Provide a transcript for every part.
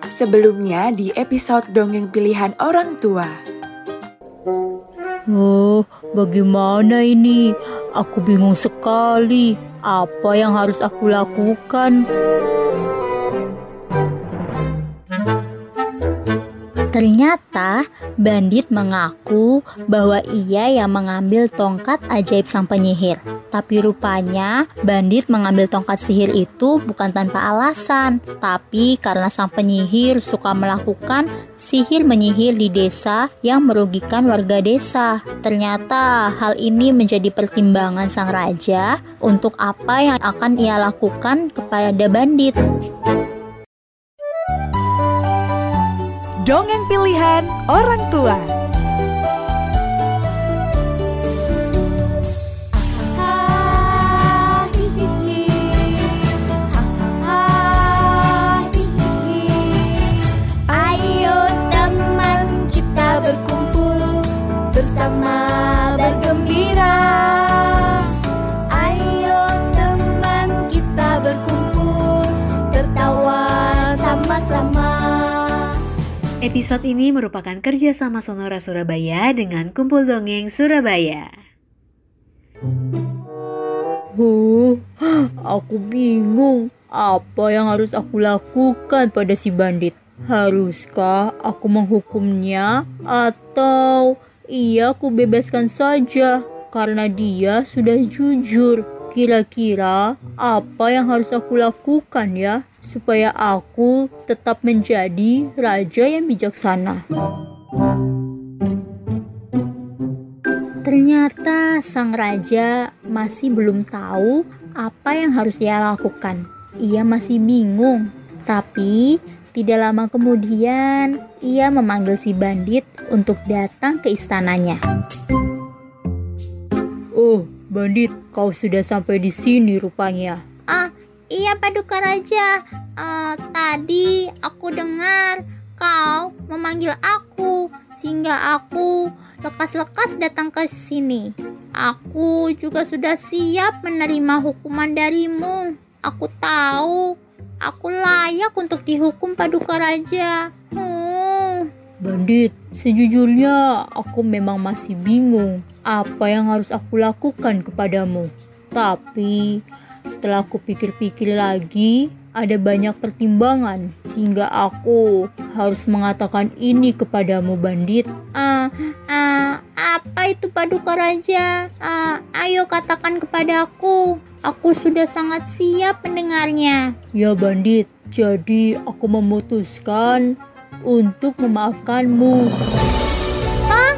Sebelumnya di episode Dongeng Pilihan Orang Tua. Oh, bagaimana ini? Aku bingung sekali. Apa yang harus aku lakukan? Ternyata bandit mengaku bahwa ia yang mengambil tongkat ajaib sang penyihir. Tapi rupanya bandit mengambil tongkat sihir itu bukan tanpa alasan, tapi karena sang penyihir suka melakukan sihir menyihir di desa yang merugikan warga desa. Ternyata hal ini menjadi pertimbangan sang raja untuk apa yang akan ia lakukan kepada bandit. Dongeng Pilihan Orang Tua. Ayo teman kita berkumpul bersama Episode ini merupakan kerjasama Sonora Surabaya dengan Kumpul Dongeng Surabaya. Huh, aku bingung. Apa yang harus aku lakukan pada si bandit? Haruskah aku menghukumnya atau ia aku bebaskan saja karena dia sudah jujur? Kira-kira apa yang harus aku lakukan ya supaya aku tetap menjadi raja yang bijaksana? Ternyata sang raja masih belum tahu apa yang harus ia lakukan. Ia masih bingung, tapi tidak lama kemudian ia memanggil si bandit untuk datang ke istananya. Oh, bandit, kau sudah sampai di sini rupanya. Ah, iya Paduka Raja. Eh, tadi aku dengar kau memanggil aku sehingga aku lekas-lekas datang ke sini. Aku juga sudah siap menerima hukuman darimu. Aku tahu aku layak untuk dihukum Paduka Raja. Hmm. Bandit, sejujurnya aku memang masih bingung apa yang harus aku lakukan kepadamu. Tapi setelah aku pikir-pikir lagi, ada banyak pertimbangan sehingga aku harus mengatakan ini kepadamu, Bandit. Ah, ah, apa itu Paduka Raja? Ah, ayo katakan kepadaku. Aku sudah sangat siap mendengarnya. Ya, Bandit. Jadi aku memutuskan untuk memaafkanmu. Ah,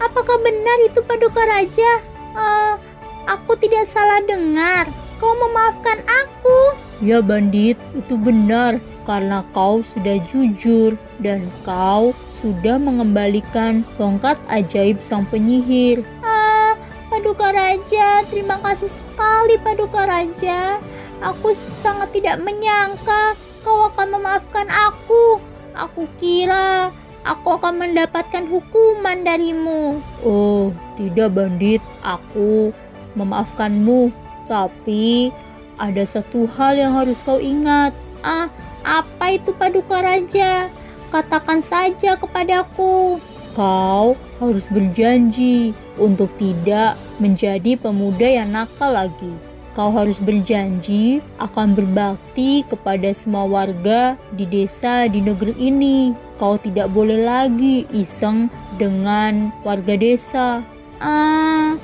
apakah benar itu Paduka Raja? Ah, aku tidak salah dengar. Kau memaafkan aku. Ya bandit, itu benar karena kau sudah jujur dan kau sudah mengembalikan tongkat ajaib sang penyihir. Ah, Paduka Raja, terima kasih sekali Paduka Raja. Aku sangat tidak menyangka kau akan memaafkan aku. Aku kira aku akan mendapatkan hukuman darimu. Oh, tidak bandit, aku memaafkanmu. Tapi ada satu hal yang harus kau ingat. Ah, apa itu Paduka Raja? Katakan saja kepadaku. Kau harus berjanji untuk tidak menjadi pemuda yang nakal lagi. Kau harus berjanji akan berbakti kepada semua warga di desa di negeri ini. Kau tidak boleh lagi iseng dengan warga desa. Ah,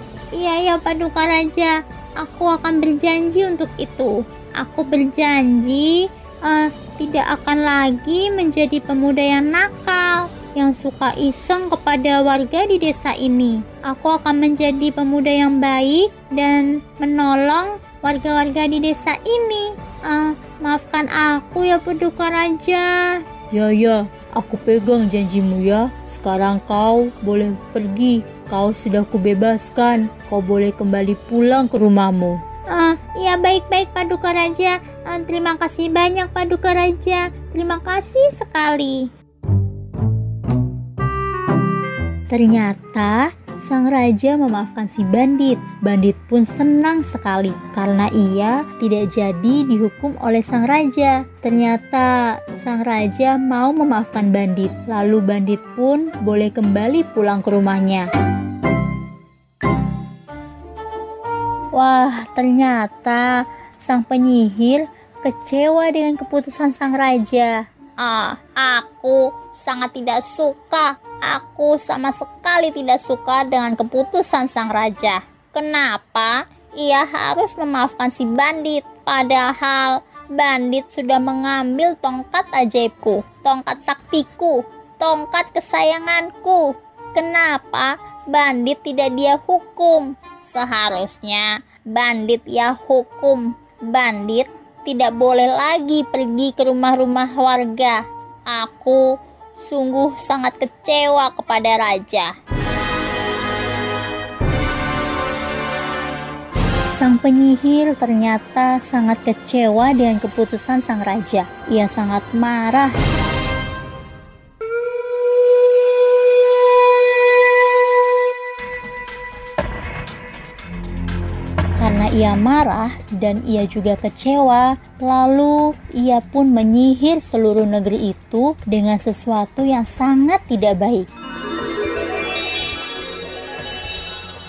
iya ya Paduka Raja. Aku akan berjanji untuk itu. Aku berjanji eh, tidak akan lagi menjadi pemuda yang nakal yang suka iseng kepada warga di desa ini. Aku akan menjadi pemuda yang baik dan menolong warga-warga di desa ini. Eh, maafkan aku ya Paduka Raja. Ya ya, aku pegang janjimu ya. Sekarang kau boleh pergi. Kau sudah kubebaskan. Kau boleh kembali pulang ke rumahmu. Ah, ya baik-baik Paduka Raja. Ah, terima kasih banyak Paduka Raja. Terima kasih sekali. Ternyata sang raja memaafkan si bandit. Bandit pun senang sekali karena ia tidak jadi dihukum oleh sang raja. Ternyata sang raja mau memaafkan bandit, lalu bandit pun boleh kembali pulang ke rumahnya. Wah, ternyata sang penyihir kecewa dengan keputusan sang raja. Ah, aku sangat tidak suka. Aku sama sekali tidak suka dengan keputusan sang raja. Kenapa ia harus memaafkan si bandit? Padahal bandit sudah mengambil tongkat ajaibku, tongkat saktiku, tongkat kesayanganku. Kenapa bandit tidak dia hukum? Seharusnya bandit ya hukum. Bandit tidak boleh lagi pergi ke rumah-rumah warga. Aku sungguh sangat kecewa kepada raja. Sang penyihir ternyata sangat kecewa dengan keputusan sang raja. Ia sangat marah ia marah dan ia juga kecewa, lalu ia pun menyihir seluruh negeri itu dengan sesuatu yang sangat tidak baik.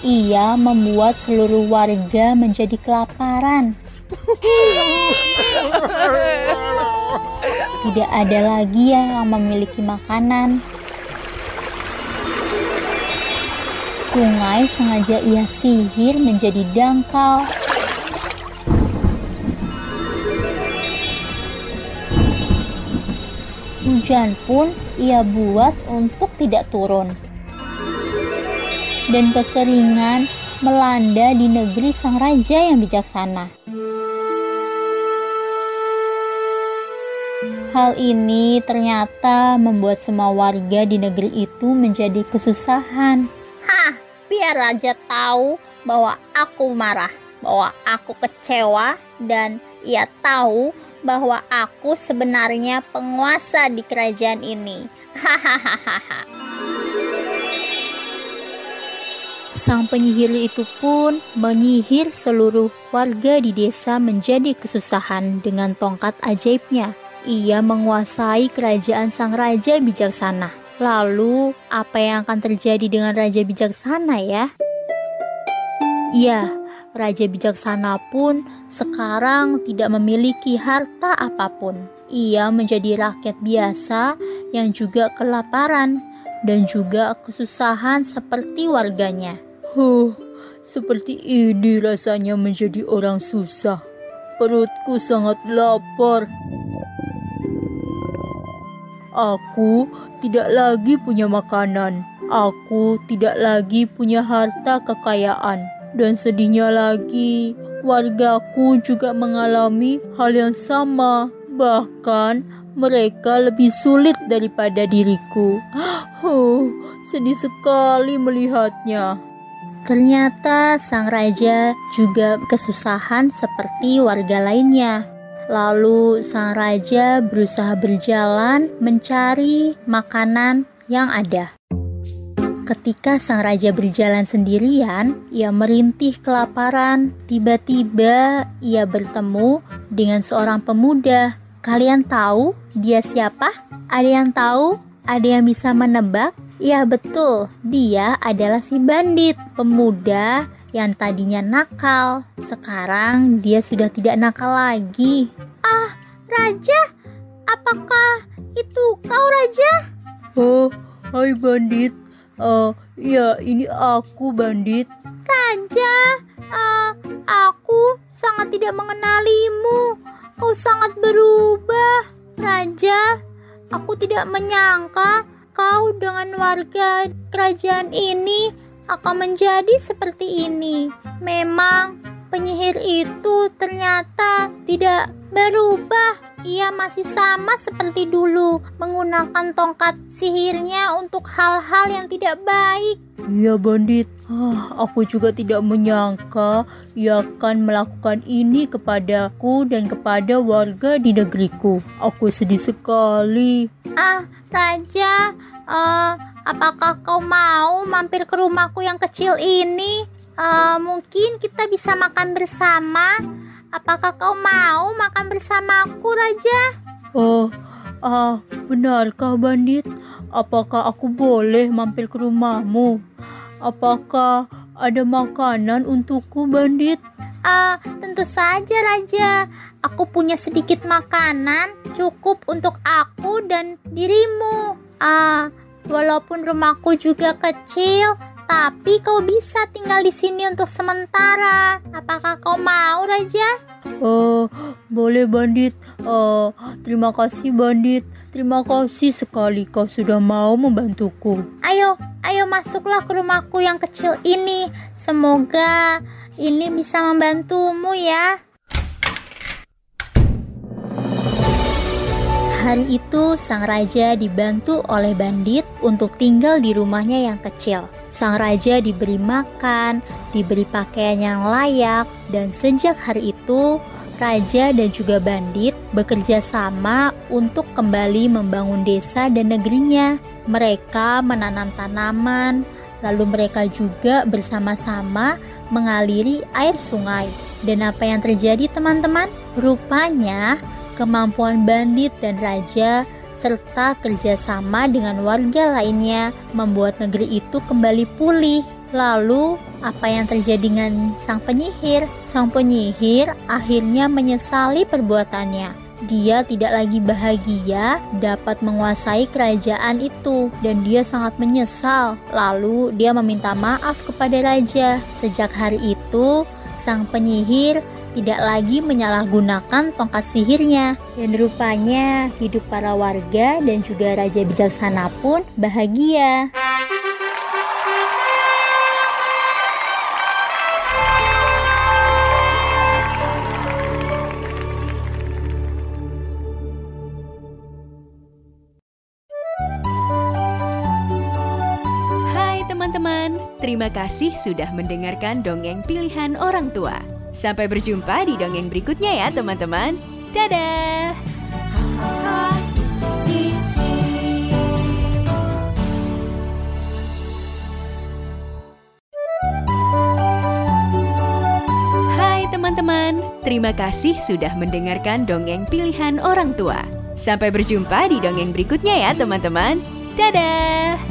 Ia membuat seluruh warga menjadi kelaparan. Tidak ada lagi yang memiliki makanan. Sungai sengaja ia sihir menjadi dangkal. Hujan pun ia buat untuk tidak turun. Dan kekeringan melanda di negeri sang raja yang bijaksana. Hal ini ternyata membuat semua warga di negeri itu menjadi kesusahan. Hah, biar raja tahu bahwa aku marah, bahwa aku kecewa, dan ia tahu bahwa aku sebenarnya penguasa di kerajaan ini. Hahaha. Sang penyihir itu pun menyihir seluruh warga di desa menjadi kesusahan dengan tongkat ajaibnya. Ia menguasai kerajaan sang raja bijaksana. Lalu, apa yang akan terjadi dengan Raja Bijaksana ya? Ya, Raja Bijaksana pun sekarang tidak memiliki harta apa pun. Ia menjadi rakyat biasa yang juga kelaparan dan juga kesusahan seperti warganya. Huh, seperti ini rasanya menjadi orang susah. Perutku sangat lapar. Aku tidak lagi punya makanan. Aku tidak lagi punya harta kekayaan. Dan sedihnya lagi, wargaku juga mengalami hal yang sama. Bahkan mereka lebih sulit daripada diriku. Huh, sedih sekali melihatnya. Ternyata sang raja juga kesusahan seperti warga lainnya. Lalu sang raja berusaha berjalan mencari makanan yang ada. Ketika sang raja berjalan sendirian, ia merintih kelaparan. Tiba-tiba ia bertemu dengan seorang pemuda. Kalian tahu dia siapa? Ada yang tahu? Ada yang bisa menebak? Ya betul, dia adalah si bandit, pemuda yang tadinya nakal, sekarang dia sudah tidak nakal lagi. Ah, Raja, apakah itu kau Raja? Oh, hai bandit. Uh, ya ini aku bandit. Raja, uh, aku sangat tidak mengenalimu. Kau sangat berubah. Raja, aku tidak menyangka kau dengan warga kerajaan ini akan menjadi seperti ini. Memang penyihir itu ternyata tidak berubah. Ia masih sama seperti dulu, menggunakan tongkat sihirnya untuk hal-hal yang tidak baik. Iya bandit, ah, aku juga tidak menyangka ia akan melakukan ini kepadaku dan kepada warga di negeriku. Aku sedih sekali. Ah, Raja, uh, apakah kau mau mampir ke rumahku yang kecil ini? Uh, mungkin kita bisa makan bersama. Apakah kau mau makan bersamaku, Raja? Oh, ah, benarkah bandit? Apakah aku boleh mampir ke rumahmu? Apakah ada makanan untukku, bandit? Ah, tentu saja, Raja. Aku punya sedikit makanan cukup untuk aku dan dirimu. Ah, walaupun rumahku juga kecil, tapi kau bisa tinggal di sini untuk sementara. Apakah kau mau, Raja? Oh, boleh bandit. Uh, terima kasih bandit. Terima kasih sekali kau sudah mau membantuku. Ayo, ayo masuklah ke rumahku yang kecil ini. Semoga ini bisa membantumu ya. Hari itu sang raja dibantu oleh bandit untuk tinggal di rumahnya yang kecil. Sang raja diberi makan, diberi pakaian yang layak, dan sejak hari itu raja dan juga bandit bekerja sama untuk kembali membangun desa dan negerinya. Mereka menanam tanaman, lalu mereka juga bersama-sama mengaliri air sungai. Dan apa yang terjadi, teman-teman? Rupanya kemampuan bandit dan raja serta kerjasama dengan warga lainnya membuat negeri itu kembali pulih. Lalu, apa yang terjadi dengan sang penyihir? Sang penyihir akhirnya menyesali perbuatannya. Dia tidak lagi bahagia dapat menguasai kerajaan itu, dan dia sangat menyesal. Lalu, dia meminta maaf kepada raja. Sejak hari itu, sang penyihir tidak lagi menyalahgunakan tongkat sihirnya. Dan rupanya hidup para warga dan juga raja bijaksana pun bahagia. Terima kasih sudah mendengarkan dongeng pilihan orang tua. Sampai berjumpa di dongeng berikutnya ya teman-teman. Dadah! Hai teman-teman, terima kasih sudah mendengarkan dongeng pilihan orang tua. Sampai berjumpa di dongeng berikutnya ya teman-teman. Dadah!